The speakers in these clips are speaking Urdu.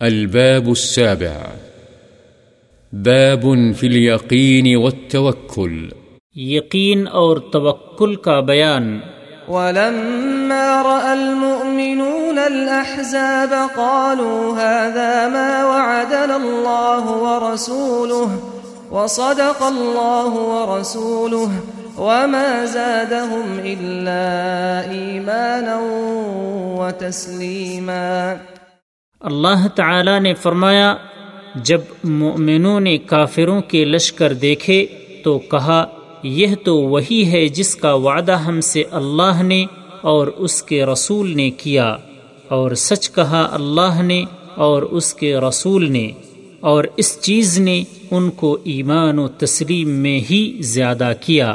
الباب السابع. باب في اليقين والتوكل. یقین اور توکل کا بیان۔ ولما رأى المؤمنون الأحزاب قالوا هذا ما وعدنا الله ورسوله وصدق الله ورسوله وما زادهم إلا إيمانا وتسليما۔ اللہ تعالی نے فرمایا، جب مومنوں نے کافروں کے لشکر دیکھے تو کہا، یہ تو وہی ہے جس کا وعدہ ہم سے اللہ نے اور اس کے رسول نے کیا، اور سچ کہا اللہ نے اور اس کے رسول نے، اور اس چیز نے ان کو ایمان و تسلیم میں ہی زیادہ کیا۔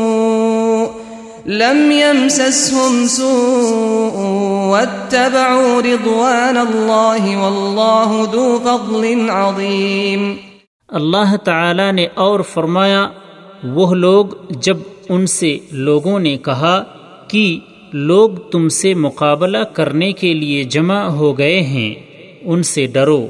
لم يمسسهم سوء واتبعوا رضوان الله والله ذو فضل عظيم۔ اللہ تعالی نے اور فرمایا، وہ لوگ جب ان سے لوگوں نے کہا کہ لوگ تم سے مقابلہ کرنے کے لیے جمع ہو گئے ہیں، ان سے ڈرو۔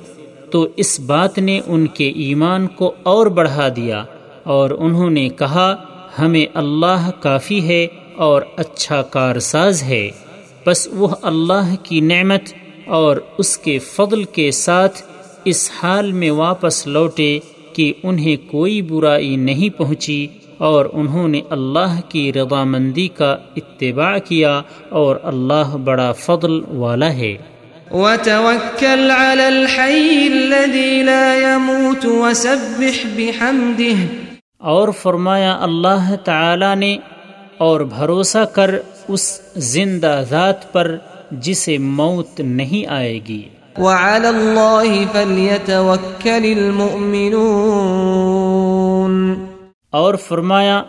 تو اس بات نے ان کے ایمان کو اور بڑھا دیا اور انہوں نے کہا، ہمیں اللہ کافی ہے اور اچھا کارساز ہے۔ بس وہ اللہ کی نعمت اور اس کے فضل کے ساتھ اس حال میں واپس لوٹے کہ انہیں کوئی برائی نہیں پہنچی اور انہوں نے اللہ کی رضامندی کا اتباع کیا اور اللہ بڑا فضل والا ہے۔ وتوكل على الحي الذي لا يموت وسبح بحمده۔ اور فرمایا اللہ تعالی نے اور بھروسہ کر اس زندہ ذات پر جسے موت نہیں آئے گی۔ وعلى الله فليتوكل المؤمنون۔ اور فرمایا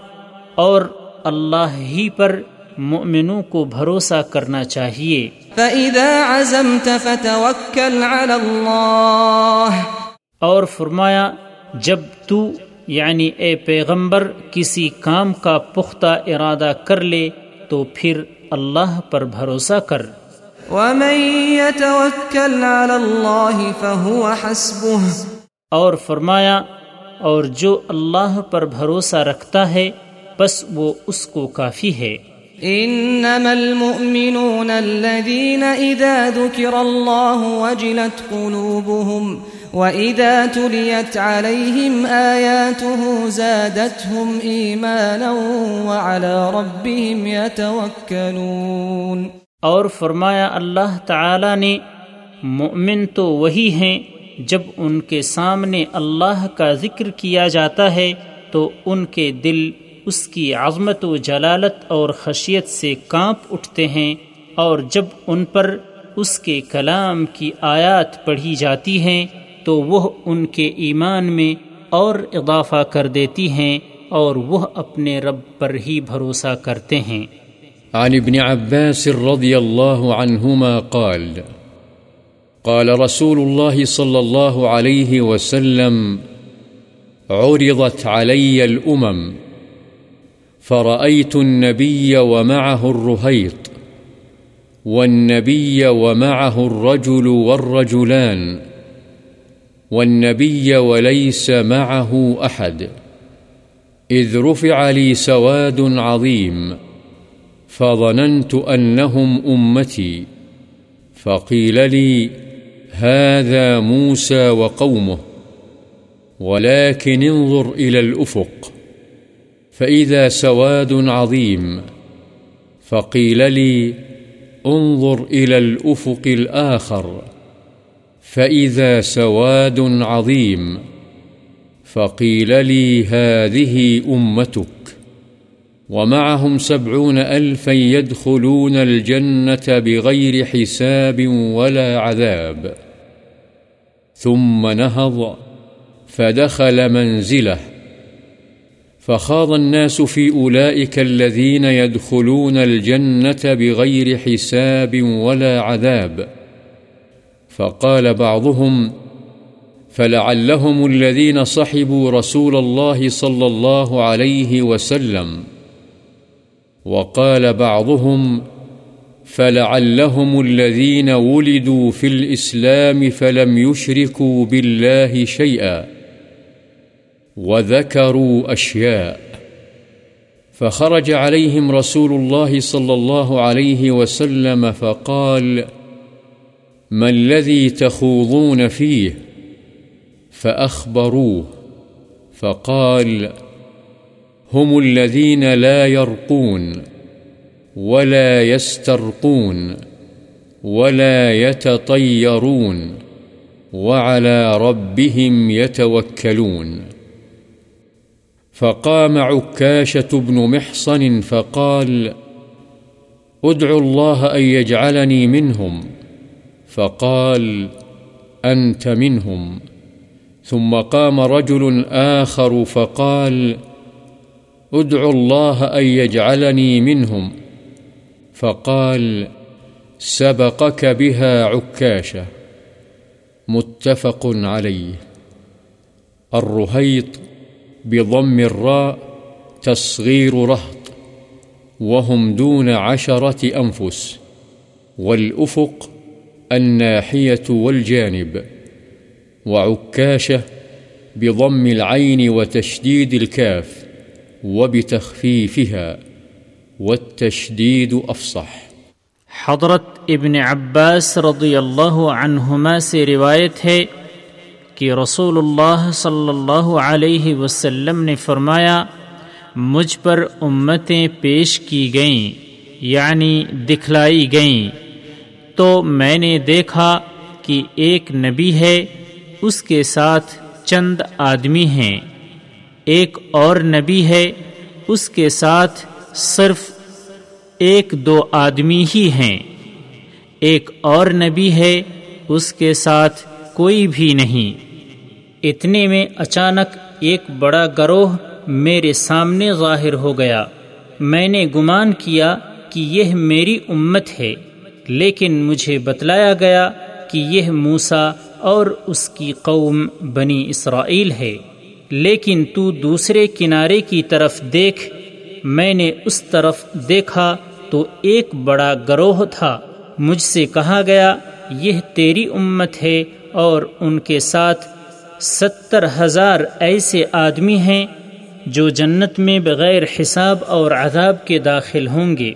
اور اللہ ہی پر مؤمنوں کو بھروسہ کرنا چاہیے۔ فإذا عزمت فتوكل على الله۔ اور فرمایا جب تو یعنی اے پیغمبر کسی کام کا پختہ ارادہ کر لے تو پھر اللہ پر بھروسہ کر۔ ومن يتوكل على الله فهو حسبه۔ اور فرمایا اور جو اللہ پر بھروسہ رکھتا ہے بس وہ اس کو کافی ہے۔ انما المؤمنون الذين اذا ذكر الله وجلت قلوبهم واذا تليت عليهم اياته زادتهم ايمانا وعلى ربهم يتوكلون اور فرمایا اللہ تعالی نے، مؤمن تو وہی ہیں جب ان کے سامنے اللہ کا ذکر کیا جاتا ہے تو ان کے دل اس کی عظمت و جلالت اور خشیت سے کانپ اٹھتے ہیں اور جب ان پر اس کے کلام کی آیات پڑھی جاتی ہیں تو وہ ان کے ایمان میں اور اضافہ کر دیتی ہیں اور وہ اپنے رب پر ہی بھروسہ کرتے ہیں۔ عن ابن عباس رضي الله عنهما قال قال رسول الله صلى الله عليه وسلم، عرضت علي الأمم فرأيت النبي ومعه الرهيط والنبي ومعه الرجل والرجلان۔ والنبي وليس معه أحد. إذ رفع لي سواد عظيم، فظننت أنهم أمتي. فقيل لي، هذا موسى وقومه، ولكن انظر إلى الأفق. فإذا سواد عظيم، فقيل لي، انظر إلى الأفق الآخر. فإذا سواد عظيم فقيل لي هذه أمتك ومعهم سبعون ألفا يدخلون الجنة بغير حساب ولا عذاب. ثم نهض فدخل منزله فخاض الناس في أولئك الذين يدخلون الجنة بغير حساب ولا عذاب. فقال بعضهم، فلعلهم الذين صحبوا رسول الله صلى الله عليه وسلم. وقال بعضهم، فلعلهم الذين ولدوا في الإسلام فلم يشركوا بالله شيئا، وذكروا أشياء. فخرج عليهم رسول الله صلى الله عليه وسلم فقال فقال ما الذي تخوضون فيه فأخبروه فقال هم الذين لا يرقون ولا يسترقون ولا يتطيرون وعلى ربهم يتوكلون فقام عكاشة بن محصن فقال ادعوا الله أن يجعلني منهم فقال، أنت منهم. ثم قام رجل آخر فقال ادعوا الله أن يجعلني منهم. فقال، سبقك بها عكاشة. متفق عليه. الرهيط بضم الراء تصغير رهط، وهم دون عشرة أنفس، والأفق الناحية والجانب وعكاشة بضم العين وتشديد الكاف وبتخفيفها، والتشديد أفصح. حضرت ابن عباس رضی اللہ عنہما سے روایت ہے کہ رسول اللہ صلی اللہ علیہ وسلم نے فرمایا، مجھ پر امتیں پیش کی گئیں یعنی دکھلائی گئیں۔ تو میں نے دیکھا کہ ایک نبی ہے، اس کے ساتھ چند آدمی ہیں۔ ایک اور نبی ہے، اس کے ساتھ صرف ایک دو آدمی ہی ہیں۔ ایک اور نبی ہے، اس کے ساتھ کوئی بھی نہیں۔ اتنے میں اچانک ایک بڑا گروہ میرے سامنے ظاہر ہو گیا۔ میں نے گمان کیا کہ یہ میری امت ہے۔ لیکن مجھے بتلایا گیا کہ یہ موسا اور اس کی قوم بنی اسرائیل ہے۔ لیکن تو دوسرے کنارے کی طرف دیکھ، میں نے اس طرف دیکھا تو ایک بڑا گروہ تھا۔ مجھ سے کہا گیا، یہ تیری امت ہے اور ان کے ساتھ ستر ہزار ایسے آدمی ہیں جو جنت میں بغیر حساب اور عذاب کے داخل ہوں گے۔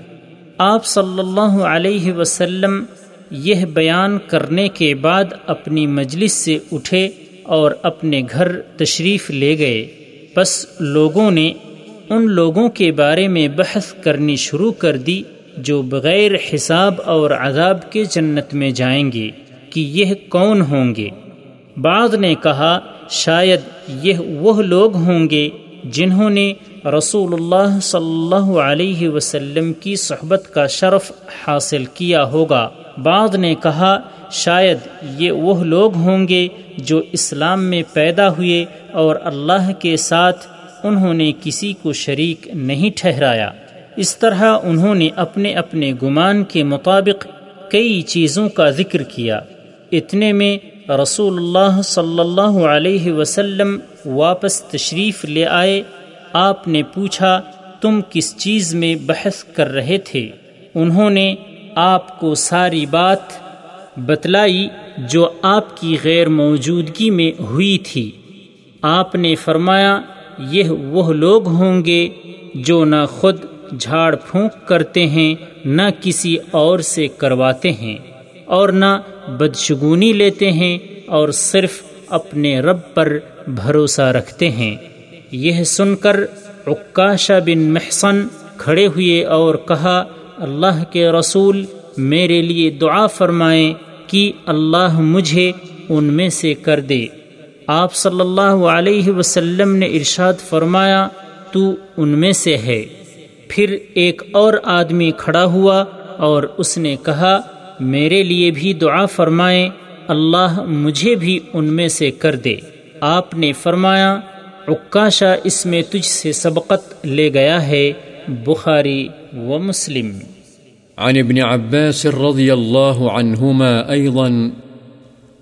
آپ صلی اللہ علیہ وسلم یہ بیان کرنے کے بعد اپنی مجلس سے اٹھے اور اپنے گھر تشریف لے گئے۔ بس لوگوں نے ان لوگوں کے بارے میں بحث کرنی شروع کر دی جو بغیر حساب اور عذاب کے جنت میں جائیں گے کہ یہ کون ہوں گے۔ بعض نے کہا، شاید یہ وہ لوگ ہوں گے جنہوں نے رسول اللہ صلی اللہ علیہ وسلم کی صحبت کا شرف حاصل کیا ہوگا۔ بعض نے کہا، شاید یہ وہ لوگ ہوں گے جو اسلام میں پیدا ہوئے اور اللہ کے ساتھ انہوں نے کسی کو شریک نہیں ٹھہرایا۔ اس طرح انہوں نے اپنے اپنے گمان کے مطابق کئی چیزوں کا ذکر کیا۔ اتنے میں رسول اللہ صلی اللہ علیہ وسلم واپس تشریف لے آئے آپ نے پوچھا، تم کس چیز میں بحث کر رہے تھے؟ انہوں نے آپ کو ساری بات بتلائی جو آپ کی غیر موجودگی میں ہوئی تھی۔ آپ نے فرمایا، یہ وہ لوگ ہوں گے جو نہ خود جھاڑ پھونک کرتے ہیں، نہ کسی اور سے کرواتے ہیں، اور نہ بدشگونی لیتے ہیں، اور صرف اپنے رب پر بھروسہ رکھتے ہیں۔ یہ سن کر عکاشہ بن محسن کھڑے ہوئے اور کہا، اللہ کے رسول، میرے لیے دعا فرمائیں کہ اللہ مجھے ان میں سے کر دے۔ آپ صلی اللہ علیہ وسلم نے ارشاد فرمایا، تو ان میں سے ہے۔ پھر ایک اور آدمی کھڑا ہوا اور اس نے کہا، میرے لیے بھی دعا فرمائیں، اللہ مجھے بھی ان میں سے کر دے۔ آپ نے فرمایا عکاشہ اس میں تجھ سے سبقت لے گیا ہے، بخاری و مسلم۔ عن ابن عباس رضي الله عنهما أيضا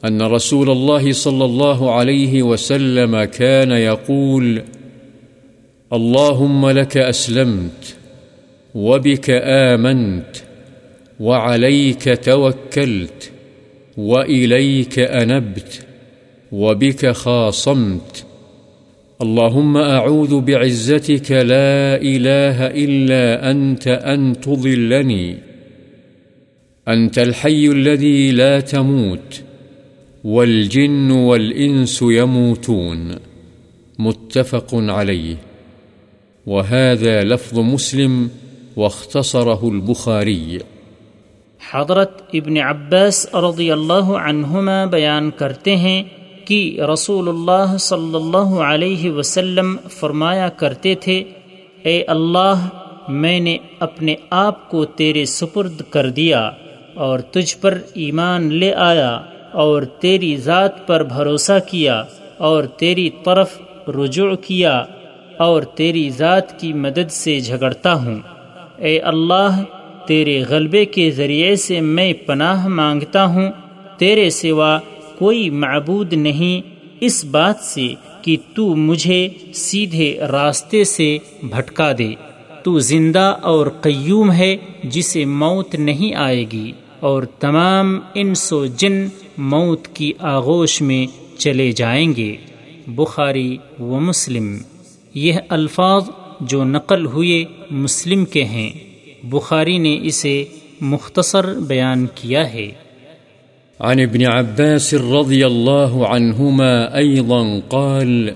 أن رسول الله صلى الله عليه وسلم كان يقول اللهم لك أسلمت وبك آمنت وعليك توكلت وإليك أنبت وبك خاصمت اللهم أعوذ بعزتك لا إله إلا أنت أن تضلني. أنت الحي الذي لا تموت. والجن والإنس يموتون. متفق عليه. وهذا لفظ مسلم واختصره البخاري. حضرت ابن عباس رضی اللہ عنہما بیان کرتے ہیں کہ رسول اللہ صلی اللہ علیہ وسلم فرمایا کرتے تھے، اے اللہ، میں نے اپنے آپ کو تیرے سپرد کر دیا اور تجھ پر ایمان لے آیا اور تیری ذات پر بھروسہ کیا اور تیری طرف رجوع کیا اور تیری ذات کی مدد سے جھگڑتا ہوں۔ اے اللہ، تیرے غلبے کے ذریعے سے میں پناہ مانگتا ہوں، تیرے سوا کوئی معبود نہیں اس بات سے کہ تو مجھے سیدھے راستے سے بھٹکا دے۔ تو زندہ اور قیوم ہے جسے موت نہیں آئے گی اور تمام انس و جن موت کی آغوش میں چلے جائیں گے۔ بخاری و مسلم۔ یہ الفاظ جو نقل ہوئے مسلم کے ہیں۔ بخاری نے اسے مختصر بیان کیا ہے۔ عن ابن عباس رضي الله عنهما أيضا قال،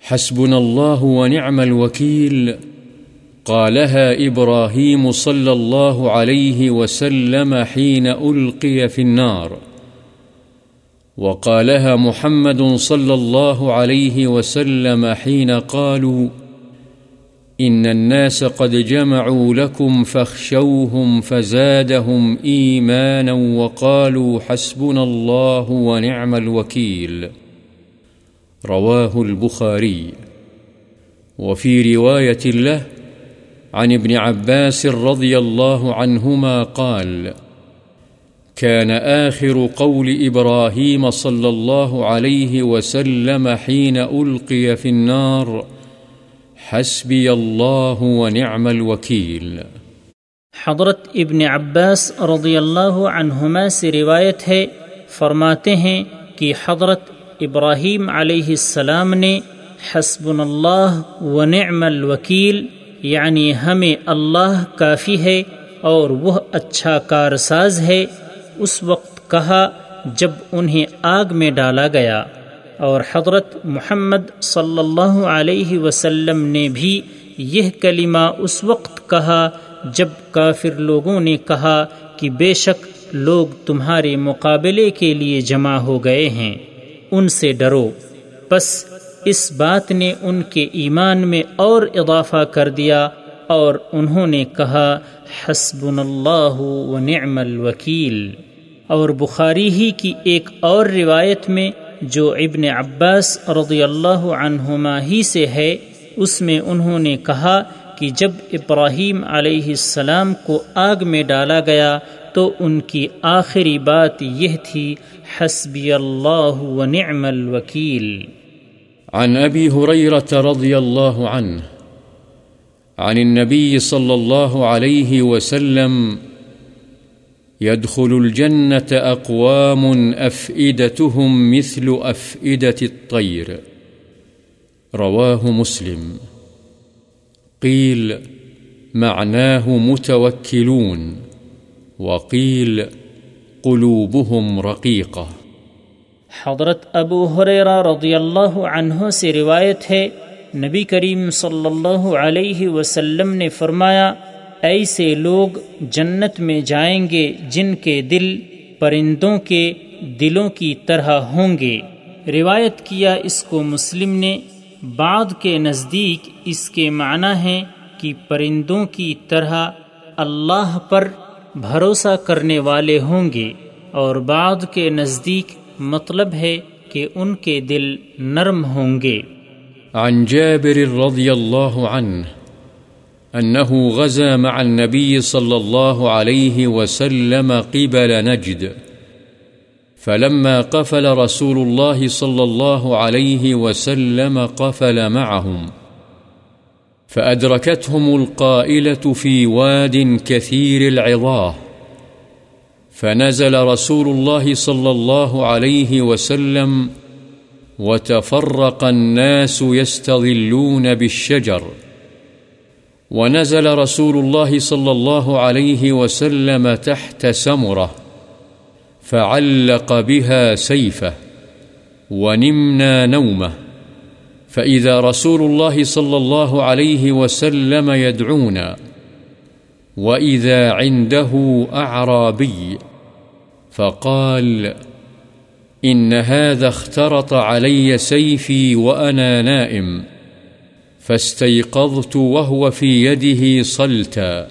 حسبنا الله ونعم الوكيل قالها إبراهيم صلى الله عليه وسلم حين ألقي في النار۔ وقالها محمد صلى الله عليه وسلم حين قالوا إن الناس قد جمعوا لكم فاخشوهم فزادهم إيمانا وقالوا حسبنا الله ونعم الوكيل. رواه البخاري. وفي رواية له عن ابن عباس رضي الله عنهما قال كان آخر قول إبراهيم صلى الله عليه وسلم حين ألقي في النار حسبي الله ونعم الوكيل حضرت ابن عباس رضی اللہ عنہما سے روایت ہے، فرماتے ہیں کہ حضرت ابراہیم علیہ السلام نے حسب اللہ و نعم الوکیل یعنی ہمیں اللہ کافی ہے اور وہ اچھا کارساز ہے، اس وقت کہا جب انہیں آگ میں ڈالا گیا۔ اور حضرت محمد صلی اللہ علیہ وسلم نے بھی یہ کلمہ اس وقت کہا جب کافر لوگوں نے کہا کہ بے شک لوگ تمہارے مقابلے کے لیے جمع ہو گئے ہیں، ان سے ڈرو۔ بس اس بات نے ان کے ایمان میں اور اضافہ کر دیا اور انہوں نے کہا حسب اللہ و نعم الوکیل۔ اور بخاری ہی کی ایک اور روایت میں جو ابن عباس رضی اللہ عنہما ہی سے ہے، اس میں انہوں نے کہا کہ جب ابراہیم علیہ السلام کو آگ میں ڈالا گیا تو ان کی آخری بات یہ تھی، حسبی اللہ و نعم الوکیل۔ عن ابی حریرت رضی اللہ عنہ، عن النبي صلى الله عليه وسلم يدخل الجنة أقوام أفئدتهم مثل أفئدة الطير. رواه مسلم. قيل معناه متوكلون. وقيل قلوبهم رقيقة. حضرت ابو حریرہ رضی اللہ عنہ سے روایت ہے، نبی کریم صلی اللہ علیہ وسلم نے فرمایا ایسے لوگ جنت میں جائیں گے جن کے دل پرندوں کے دلوں کی طرح ہوں گے۔ روایت کیا اس کو مسلم نے۔ بعد کے نزدیک اس کے معنی ہیں کہ پرندوں کی طرح اللہ پر بھروسہ کرنے والے ہوں گے۔ اور بعد کے نزدیک مطلب ہے کہ ان کے دل نرم ہوں گے۔ عن جابر رضي الله عنه أنه غزا مع النبي صلى الله عليه وسلم قبل نجد. فلما قفل رسول الله صلى الله عليه وسلم قفل معهم. فأدركتهم القائلة في واد كثير العظاه. فنزل رسول الله صلى الله عليه وسلم وتفرق الناس يستظلون بالشجر. ونزل رسول الله صلى الله عليه وسلم تحت سمره فعلق بها سيفه ونمنا نومه فإذا رسول الله صلى الله عليه وسلم يدعونا وإذا عنده أعرابي فقال إن هذا اخترط علي سيفي وأنا نائم فاستيقظت وهو في يده صلتا.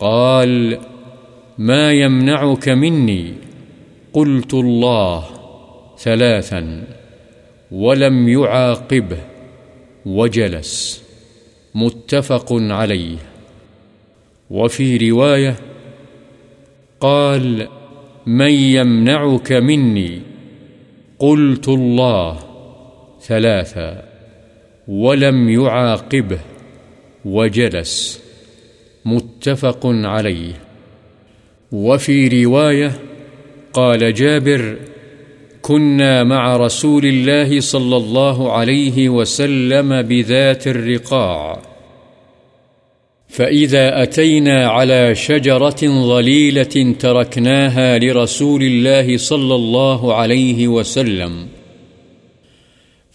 قال ما يمنعك مني؟ قلت الله، ثلاثا. ولم يعاقبه. وجلس. متفق عليه. وفي رواية قال من يمنعك مني؟ قلت الله، ثلاثا. ولم يعاقبه وجلس متفق عليه. وفي رواية قال جابر كنا مع رسول الله صلى الله عليه وسلم بذات الرقاع. فإذا أتينا على شجرة ظليلة تركناها لرسول الله صلى الله عليه وسلم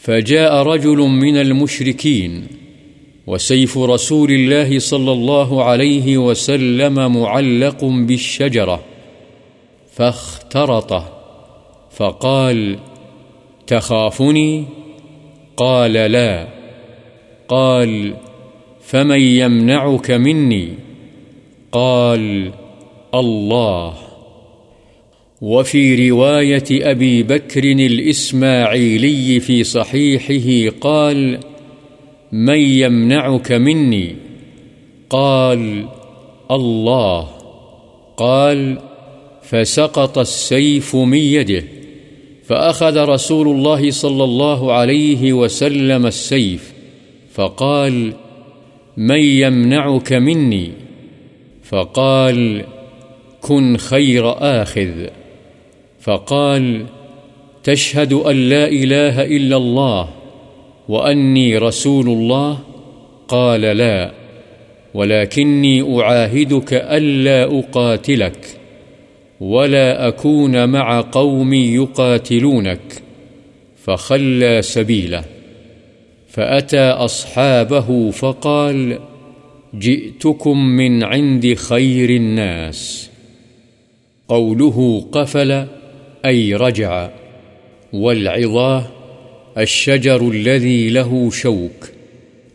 فجاء رجل من المشركين وسيف رسول الله صلى الله عليه وسلم معلق بالشجرة فاخترطه، فقال تخافني؟ قال لا. قال فمن يمنعك مني؟ قال الله. وفي رواية أبي بكر الإسماعيلي في صحيحه قال، من يمنعك مني؟ قال، الله. قال، فسقط السيف من يده. فأخذ رسول الله صلى الله عليه وسلم السيف، فقال، من يمنعك مني؟ فقال، كن خير آخذ. فقال، تشهد أن لا إله إلا الله وأني رسول الله؟ قال، لا، ولكني أعاهدك ألا أقاتلك ولا أكون مع قوم يقاتلونك، فخلى سبيله. فأتى أصحابه فقال، جئتكم من عند خير الناس. قوله قفل أي رجع والعظاه الشجر الذي له شوك،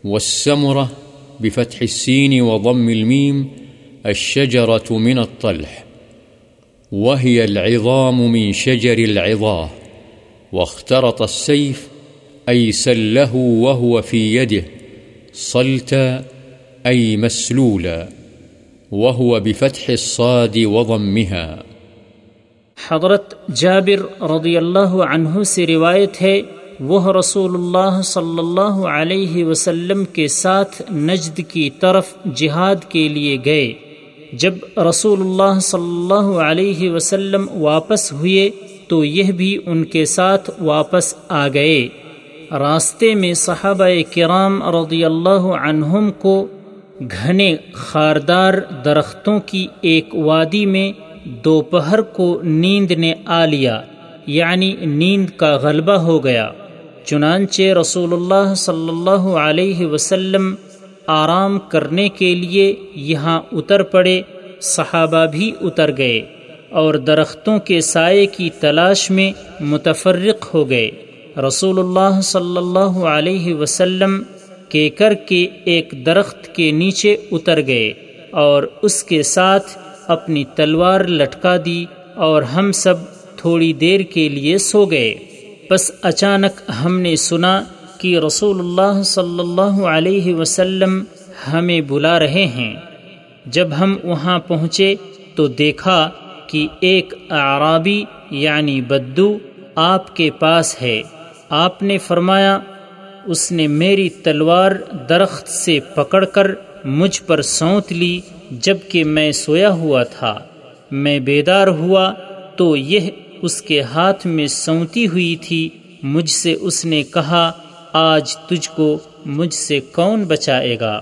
والسمرة بفتح السين وضم الميم الشجرة من الطلح، وهي العظام من شجر العظاه واخترط السيف أي سله وهو في يده، صلتا أي مسلولا، وهو بفتح الصاد وضمها. حضرت جابر رضی اللہ عنہ سے روایت ہے، وہ رسول اللہ صلی اللہ علیہ وسلم کے ساتھ نجد کی طرف جہاد کے لیے گئے۔ جب رسول اللہ صلی اللہ علیہ وسلم واپس ہوئے، تو یہ بھی ان کے ساتھ واپس آ گئے۔ راستے میں صحابہ کرام رضی اللہ عنہم کو گھنے خاردار درختوں کی ایک وادی میں دوپہر کو نیند نے آ لیا یعنی نیند کا غلبہ ہو گیا۔ چنانچہ رسول اللہ صلی اللہ علیہ وسلم آرام کرنے کے لیے یہاں اتر پڑے، صحابہ بھی اتر گئے اور درختوں کے سائے کی تلاش میں متفرق ہو گئے۔ رسول اللہ صلی اللہ علیہ وسلم کے کر کے ایک درخت کے نیچے اتر گئے اور اس کے ساتھ اپنی تلوار لٹکا دی اور ہم سب تھوڑی دیر کے لیے سو گئے۔ بس اچانک ہم نے سنا کہ رسول اللہ صلی اللہ علیہ وسلم ہمیں بلا رہے ہیں۔ جب ہم وہاں پہنچے تو دیکھا کہ ایک اعرابی یعنی بدو آپ کے پاس ہے۔ آپ نے فرمایا، اس نے میری تلوار درخت سے پکڑ کر مجھ پر سونت لی۔ جبکہ میں سویا ہوا تھا، میں بیدار ہوا تو یہ اس کے ہاتھ میں سونتی ہوئی تھی، مجھ سے اس نے کہا، آج تجھ کو مجھ سے کون بچائے گا؟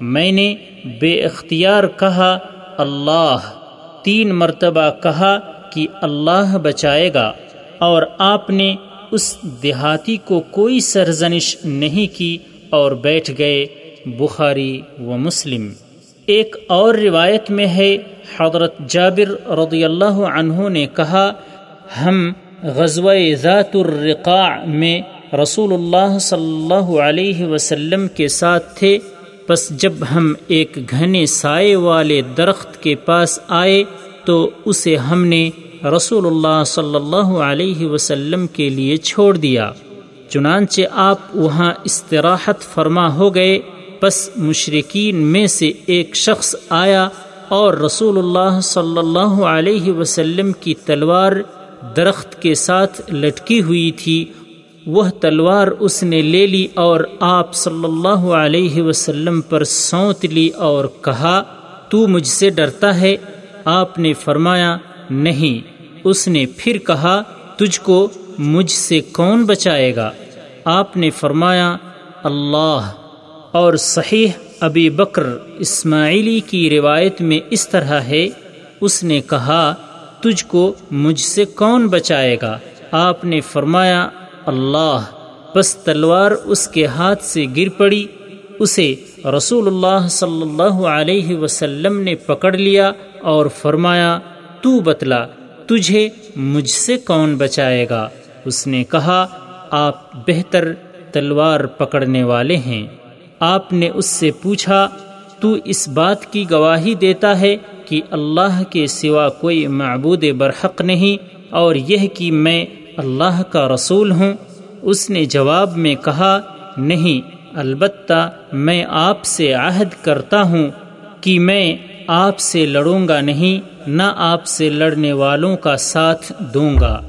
میں نے بے اختیار کہا، اللہ، تین مرتبہ کہا کہ اللہ بچائے گا، اور آپ نے اس دیہاتی کو کوئی سرزنش نہیں کی اور بیٹھ گئے، بخاری و مسلم۔ ایک اور روایت میں ہے، حضرت جابر رضی اللہ عنہ نے کہا، ہم غزوہ ذات الرقاع میں رسول اللہ صلی اللہ علیہ وسلم کے ساتھ تھے۔ بس جب ہم ایک گھنے سائے والے درخت کے پاس آئے، تو اسے ہم نے رسول اللہ صلی اللہ علیہ وسلم کے لیے چھوڑ دیا۔ چنانچہ آپ وہاں استراحت فرما ہو گئے۔ بس مشرقین میں سے ایک شخص آیا اور رسول اللہ صلی اللہ علیہ وسلم کی تلوار درخت کے ساتھ لٹکی ہوئی تھی۔ وہ تلوار اس نے لے لی اور آپ صلی اللہ علیہ وسلم پر سونت لی اور کہا، تو مجھ سے ڈرتا ہے؟ آپ نے فرمایا، نہیں۔ اس نے پھر کہا، تجھ کو مجھ سے کون بچائے گا؟ آپ نے فرمایا، اللہ۔ اور صحیح ابی بکر اسماعیلی کی روایت میں اس طرح ہے، اس نے کہا، تجھ کو مجھ سے کون بچائے گا؟ آپ نے فرمایا، اللہ۔ بس تلوار اس کے ہاتھ سے گر پڑی، اسے رسول اللہ صلی اللہ علیہ وسلم نے پکڑ لیا اور فرمایا، تو بتلا، تجھے مجھ سے کون بچائے گا؟ اس نے کہا، آپ بہتر تلوار پکڑنے والے ہیں۔ آپ نے اس سے پوچھا، تو اس بات کی گواہی دیتا ہے کہ اللہ کے سوا کوئی معبود برحق نہیں اور یہ کہ میں اللہ کا رسول ہوں۔ اس نے جواب میں کہا، نہیں، البتہ میں آپ سے عہد کرتا ہوں کہ میں آپ سے لڑوں گا نہیں، نہ آپ سے لڑنے والوں کا ساتھ دوں گا۔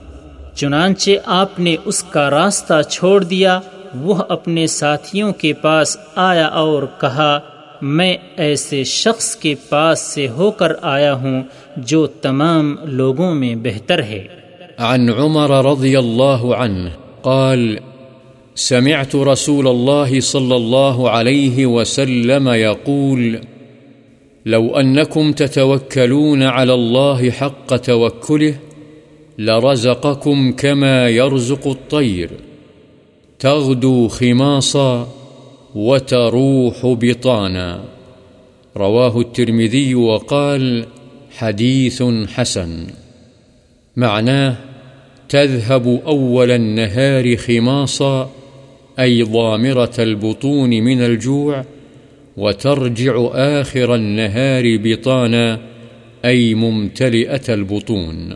چنانچہ آپ نے اس کا راستہ چھوڑ دیا وہ اپنے ساتھیوں کے پاس آیا اور کہا، میں ایسے شخص کے پاس سے ہو کر آیا ہوں جو تمام لوگوں میں بہتر ہے۔ عن عمر رضی اللہ عنہ قال، سمعت رسول الله صلى الله عليه وسلم يقول لو أنكم تتوكلون على الله حق توكله لرزقكم كما يرزق الطير تغدو خماصا وتروح بطانا. رواه الترمذي وقال حديث حسن. معناه تذهب أول النهار خماصا، أي ضامرة البطون من الجوع، وترجع آخر النهار بطانا، أي ممتلئة البطون.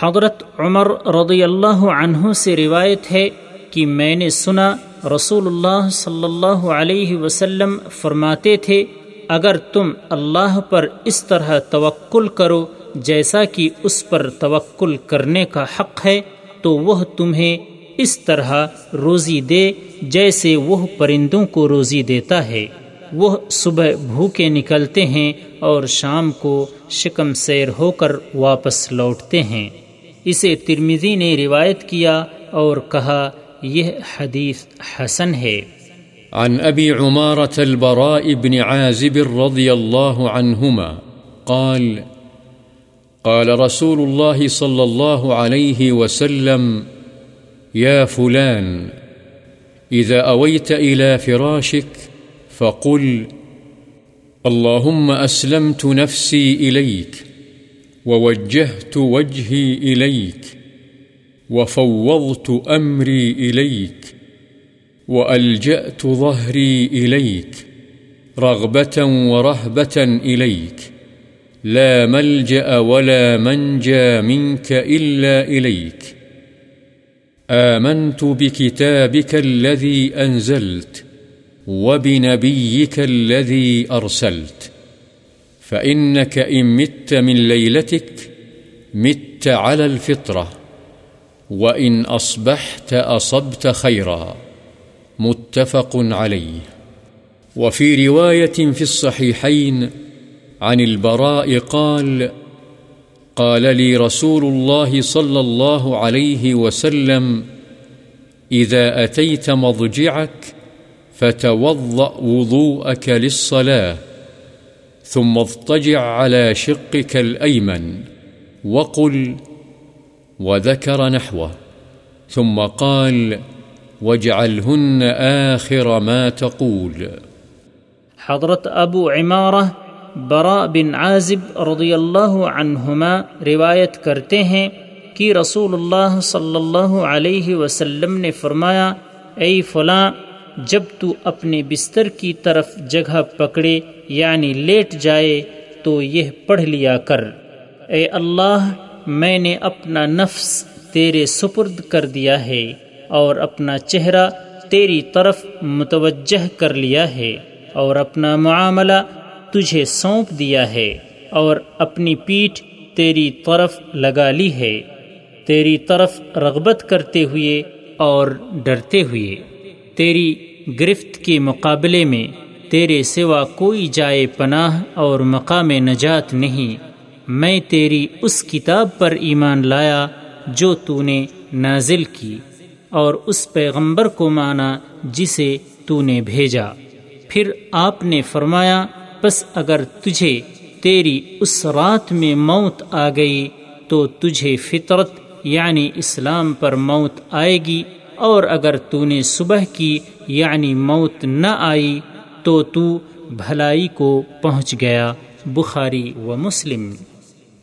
حضرت عمر رضی اللہ عنہ سے روایت ہے کہ میں نے سنا رسول اللہ صلی اللہ علیہ وسلم فرماتے تھے، اگر تم اللہ پر اس طرح توکل کرو جیسا کہ اس پر توکل کرنے کا حق ہے، تو وہ تمہیں اس طرح روزی دے جیسے وہ پرندوں کو روزی دیتا ہے۔ وہ صبح بھوکے نکلتے ہیں اور شام کو شکم سیر ہو کر واپس لوٹتے ہیں۔ اسے ترمیزی نے روایت کیا اور کہا یہ حدیث حسن ہے۔ عن ابی عمارة البراء بن عازب رضی اللہ عنہما قال قال رسول الله صلى الله عليه وسلم يا فلان إذا أويت إلى فراشك فقل اللهم أسلمت نفسي إليك ووجهت وجهي إليك وفوضت أمري إليك وألجأت ظهري إليك رغبة ورهبة إليك لا ملجأ ولا منجى منك إلا إليك آمنت بكتابك الذي أنزلت وبنبيك الذي أرسلت فإنك إن مت من ليلتك مت على الفطرة وإن أصبحت أصبت خيرا متفق عليه وفي رواية في الصحيحين عن البراء قال قال لي رسول الله صلى الله عليه وسلم، إذا أتيت مضجعك فتوضأ وضوءك للصلاة، ثم اضطجع على شقك الأيمن وقل وذكر نحوه، ثم قال واجعلهن آخر ما تقول. حضرت ابو عمارہ برا بن عازب رضی اللہ عنہما روایت کرتے ہیں کہ رسول اللہ صلی اللہ علیہ وسلم نے فرمایا، اے فلاں، جب تو اپنے بستر کی طرف جگہ پکڑے یعنی لیٹ جائے، تو یہ پڑھ لیا کر۔ اے اللہ میں نے اپنا نفس تیرے سپرد کر دیا ہے اور اپنا چہرہ تیری طرف متوجہ کر لیا ہے اور اپنا معاملہ تجھے سونپ دیا ہے اور اپنی پیٹھ تیری طرف لگا لی ہے۔ تیری طرف رغبت کرتے ہوئے اور ڈرتے ہوئے، تیری گرفت کے مقابلے میں تیرے سوا کوئی جائے پناہ اور مقام نجات نہیں۔ میں تیری اس کتاب پر ایمان لایا جو تو نے نازل کی اور اس پیغمبر کو مانا جسے تو نے بھیجا۔ پھر آپ نے فرمایا بس اگر تجھے تیری اس رات میں موت آ گئی تو تجھے فطرت یعنی اسلام پر موت آئے گی، اور اگر تو نے صبح کی یعنی موت نہ آئی تو تو بھلائی کو پہنچ گیا، بخاری و مسلم۔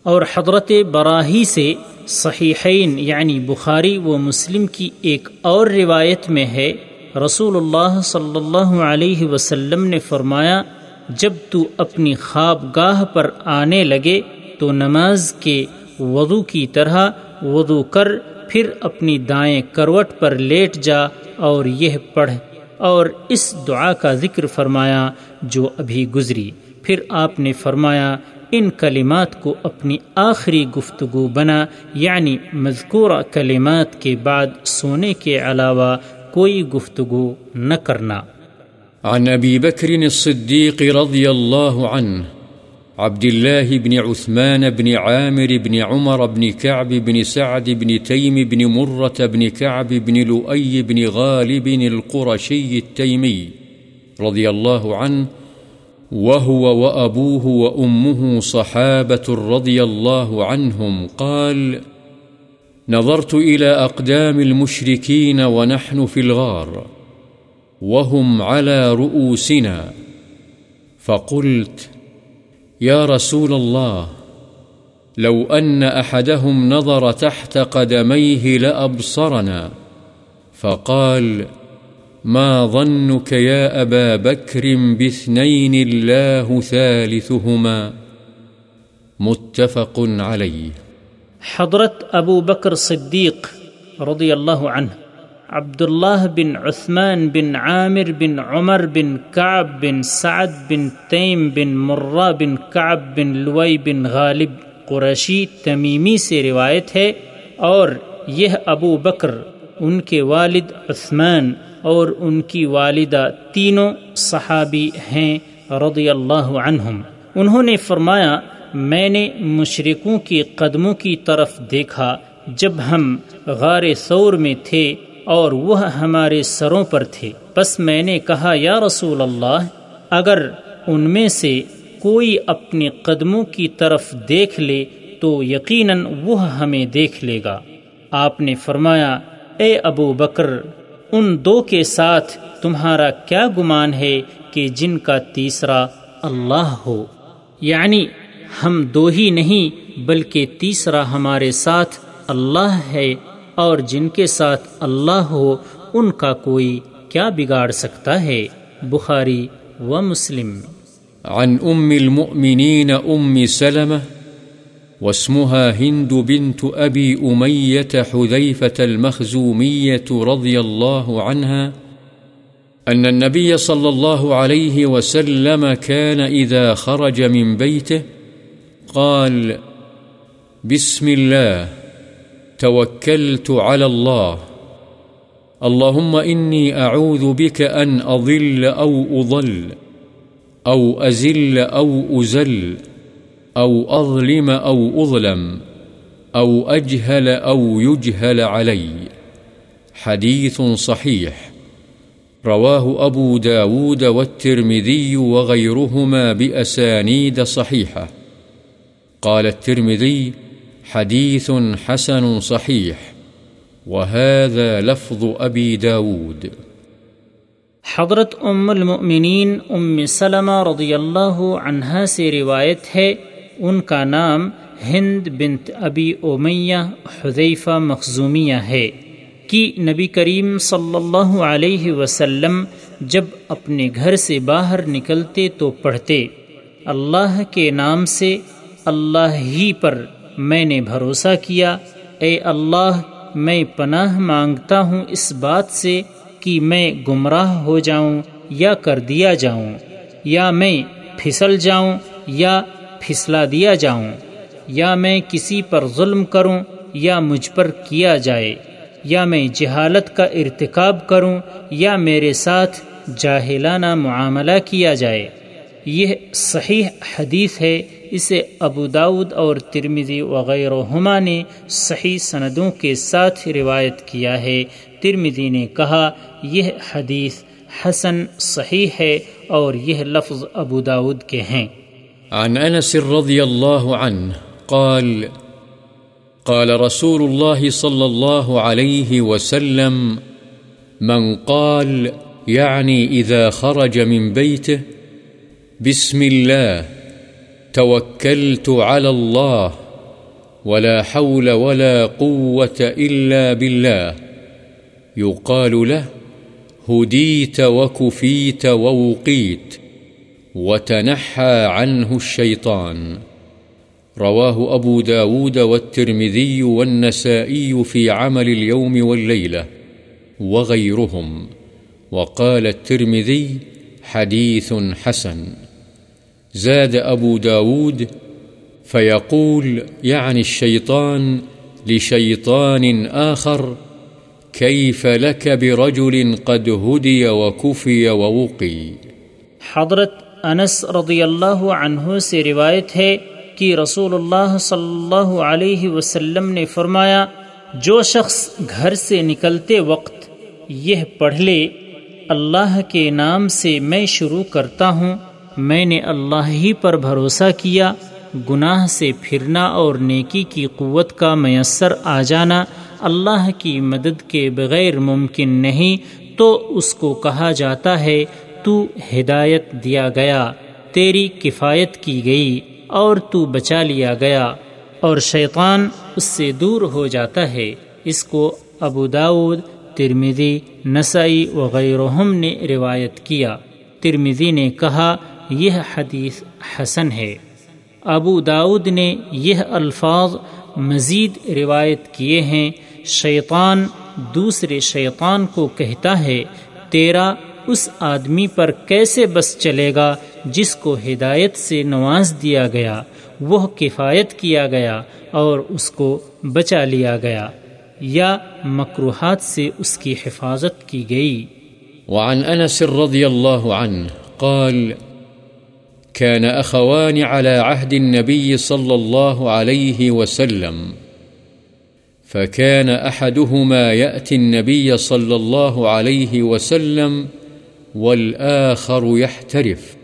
اور حضرت براہی سے صحیحین یعنی بخاری و مسلم کی ایک اور روایت میں ہے، رسول اللہ صلی اللہ علیہ وسلم نے فرمایا، جب تو اپنی خواب گاہ پر آنے لگے تو نماز کے وضو کی طرح وضو کر، پھر اپنی دائیں کروٹ پر لیٹ جا اور یہ پڑھ اور اس دعا کا ذکر فرمایا جو ابھی گزری۔ پھر آپ نے فرمایا ان کلمات کو اپنی آخری گفتگو بنا یعنی مذکورہ کلمات کے بعد سونے کے علاوہ کوئی گفتگو نہ کرنا۔ عن أبي بكر الصديق رضي الله عنه عبد الله بن عثمان بن عامر بن عمر بن كعب بن سعد بن تيم بن مرة بن كعب بن لؤي بن غالب القرشي التيمي رضي الله عنه وهو وأبوه وأمه صحابة رضي الله عنهم قال، نظرت إلى أقدام المشركين ونحن في الغار، وهم على رؤوسنا، فقلت، يا رسول الله، لو أن أحدهم نظر تحت قدميه لأبصرنا، فقال ما ظنك يا أبا بكر باثنين الله ثالثهما؟ متفق عليه. حضرت ابو بکر صدیق رضی اللہ عنہ، عبداللہ بن عثمان بن عامر بن عمر بن کعب بن سعد بن تیم بن مرہ بن کعب بن لوئی بن غالب قریشی تمیمی سے روایت ہے اور یہ ابو بکر، ان کے والد عثمان اور ان کی والدہ تینوں صحابی ہیں رضی اللہ عنہم۔ انہوں نے فرمایا، میں نے مشرقوں کے قدموں کی طرف دیکھا جب ہم غار سور میں تھے اور وہ ہمارے سروں پر تھے۔ بس میں نے کہا، یا رسول اللہ، اگر ان میں سے کوئی اپنے قدموں کی طرف دیکھ لے تو یقیناً وہ ہمیں دیکھ لے گا۔ آپ نے فرمایا، اے ابو بکر ان دو کے ساتھ تمہارا کیا گمان ہے کہ جن کا تیسرا اللہ ہو؟ یعنی ہم دو ہی نہیں، بلکہ تیسرا ہمارے ساتھ اللہ ہے اور جن کے ساتھ اللہ ہو، ان کا کوئی کیا بگاڑ سکتا ہے؟ بخاری و مسلم۔ عن ام المؤمنين ام سلمة واسمها هند بنت أبي أمية حذيفة المخزومية رضي الله عنها أن النبي صلى الله عليه وسلم كان إذا خرج من بيته قال، بسم الله، توكلت على الله، اللهم إني أعوذ بك أن أضل أو أضل، أو أزل أو أزل. أو أزل أو أظلم أو أظلم، أو أجهل أو يجهل علي. حديث صحيح. رواه أبو داود والترمذي وغيرهما بأسانيد صحيحة. قال الترمذي حديث حسن صحيح، وهذا لفظ أبي داود. حضرت ام المؤمنین ام سلمہ رضی اللہ عنہا سے روایت ہے ان کا نام ہند بنت ابی اومیہ حذیفہ مخزومیہ ہے کہ نبی کریم صلی اللہ علیہ وسلم جب اپنے گھر سے باہر نکلتے تو پڑھتے، اللہ کے نام سے اللہ ہی پر میں نے بھروسہ کیا، اے اللہ، میں پناہ مانگتا ہوں اس بات سے کہ میں گمراہ ہو جاؤں یا کر دیا جاؤں، یا میں پھسل جاؤں یا پھسلا دیا جاؤں، یا میں کسی پر ظلم کروں یا مجھ پر کیا جائے، یا میں جہالت کا ارتکاب کروں یا میرے ساتھ جاہلانہ معاملہ کیا جائے۔ یہ صحیح حدیث ہے، اسے ابو داود اور ترمزی وغیرہ ہما نے صحیح سندوں کے ساتھ روایت کیا ہے۔ ترمزی نے کہا، یہ حدیث حسن صحیح ہے اور یہ لفظ ابو داود کے ہیں۔ عن أنس رضي الله عنه قال قال رسول الله صلى الله عليه وسلم، من قال، يعني إذا خرج من بيته، بسم الله، توكلت على الله، ولا حول ولا قوة إلا بالله، يقال له، هديت وكفيت ووقيت. وتنحى عنه الشيطان. رواه أبو داود والترمذي والنسائي في عمل اليوم والليلة وغيرهم. وقال الترمذي حديث حسن. زاد أبو داود فيقول يعني الشيطان لشيطان آخر كيف لك برجل قد هدي وكفي ووقي. حضرت انس رضی اللہ عنہ سے روایت ہے کہ رسول اللہ صلی اللہ علیہ وسلم نے فرمایا، جو شخص گھر سے نکلتے وقت یہ پڑھ لے، اللہ کے نام سے میں شروع کرتا ہوں۔ میں نے اللہ ہی پر بھروسہ کیا، گناہ سے پھرنا اور نیکی کی قوت کا میسر آ جانا اللہ کی مدد کے بغیر ممکن نہیں، تو اس کو کہا جاتا ہے تو ہدایت دیا گیا، تیری کفایت کی گئی اور تو بچا لیا گیا اور شیطان اس سے دور ہو جاتا ہے۔ اس کو ابو داود ترمیدی نسائی وغیرہ نے روایت کیا۔ ترمیدی نے کہا، یہ حدیث حسن ہے۔ ابو داود نے یہ الفاظ مزید روایت کیے ہیں، شیطان دوسرے شیطان کو کہتا ہے، تیرا اس آدمی پر کیسے بس چلے گا جس کو ہدایت سے نواز دیا گیا، وہ کفایت کیا گیا اور اس کو بچا لیا گیا، یا مکروحات سے اس کی حفاظت کی گئی۔ وعن انس رضی اللہ عنہ قال كان أخوان على عهد النبي صلى الله عليه وسلم فكان أحدهما يأتي النبي صلى الله عليه وسلم والآخر يحترف.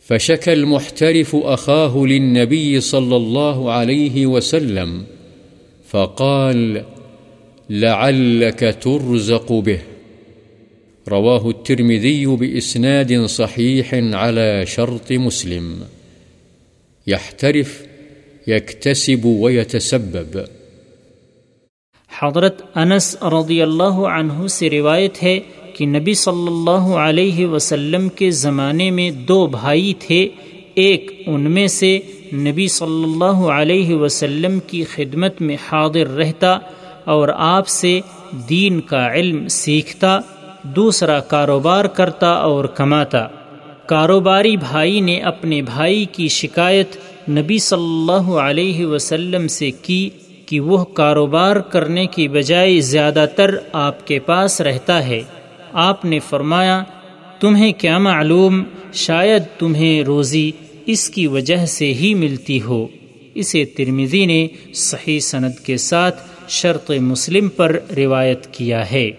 فشكى المحترف أخاه للنبي صلى الله عليه وسلم، فقال لعلك ترزق به. رواه الترمذي بإسناد صحيح على شرط مسلم. يحترف، يكتسب ويتسبب. حضرت انس رضی اللہ عنہ سے روایت ہے کہ نبی صلی اللہ علیہ وسلم کے زمانے میں دو بھائی تھے، ایک ان میں سے نبی صلی اللہ علیہ وسلم کی خدمت میں حاضر رہتا اور آپ سے دین کا علم سیکھتا، دوسرا کاروبار کرتا اور کماتا۔ کاروباری بھائی نے اپنے بھائی کی شکایت نبی صلی اللہ علیہ وسلم سے کی کہ وہ کاروبار کرنے کی بجائے زیادہ تر آپ کے پاس رہتا ہے۔ آپ نے فرمایا، تمہیں کیا معلوم؟ شاید تمہیں روزی اس کی وجہ سے ہی ملتی ہو۔ اسے ترمیزی نے صحیح سند کے ساتھ شرط مسلم پر روایت کیا ہے۔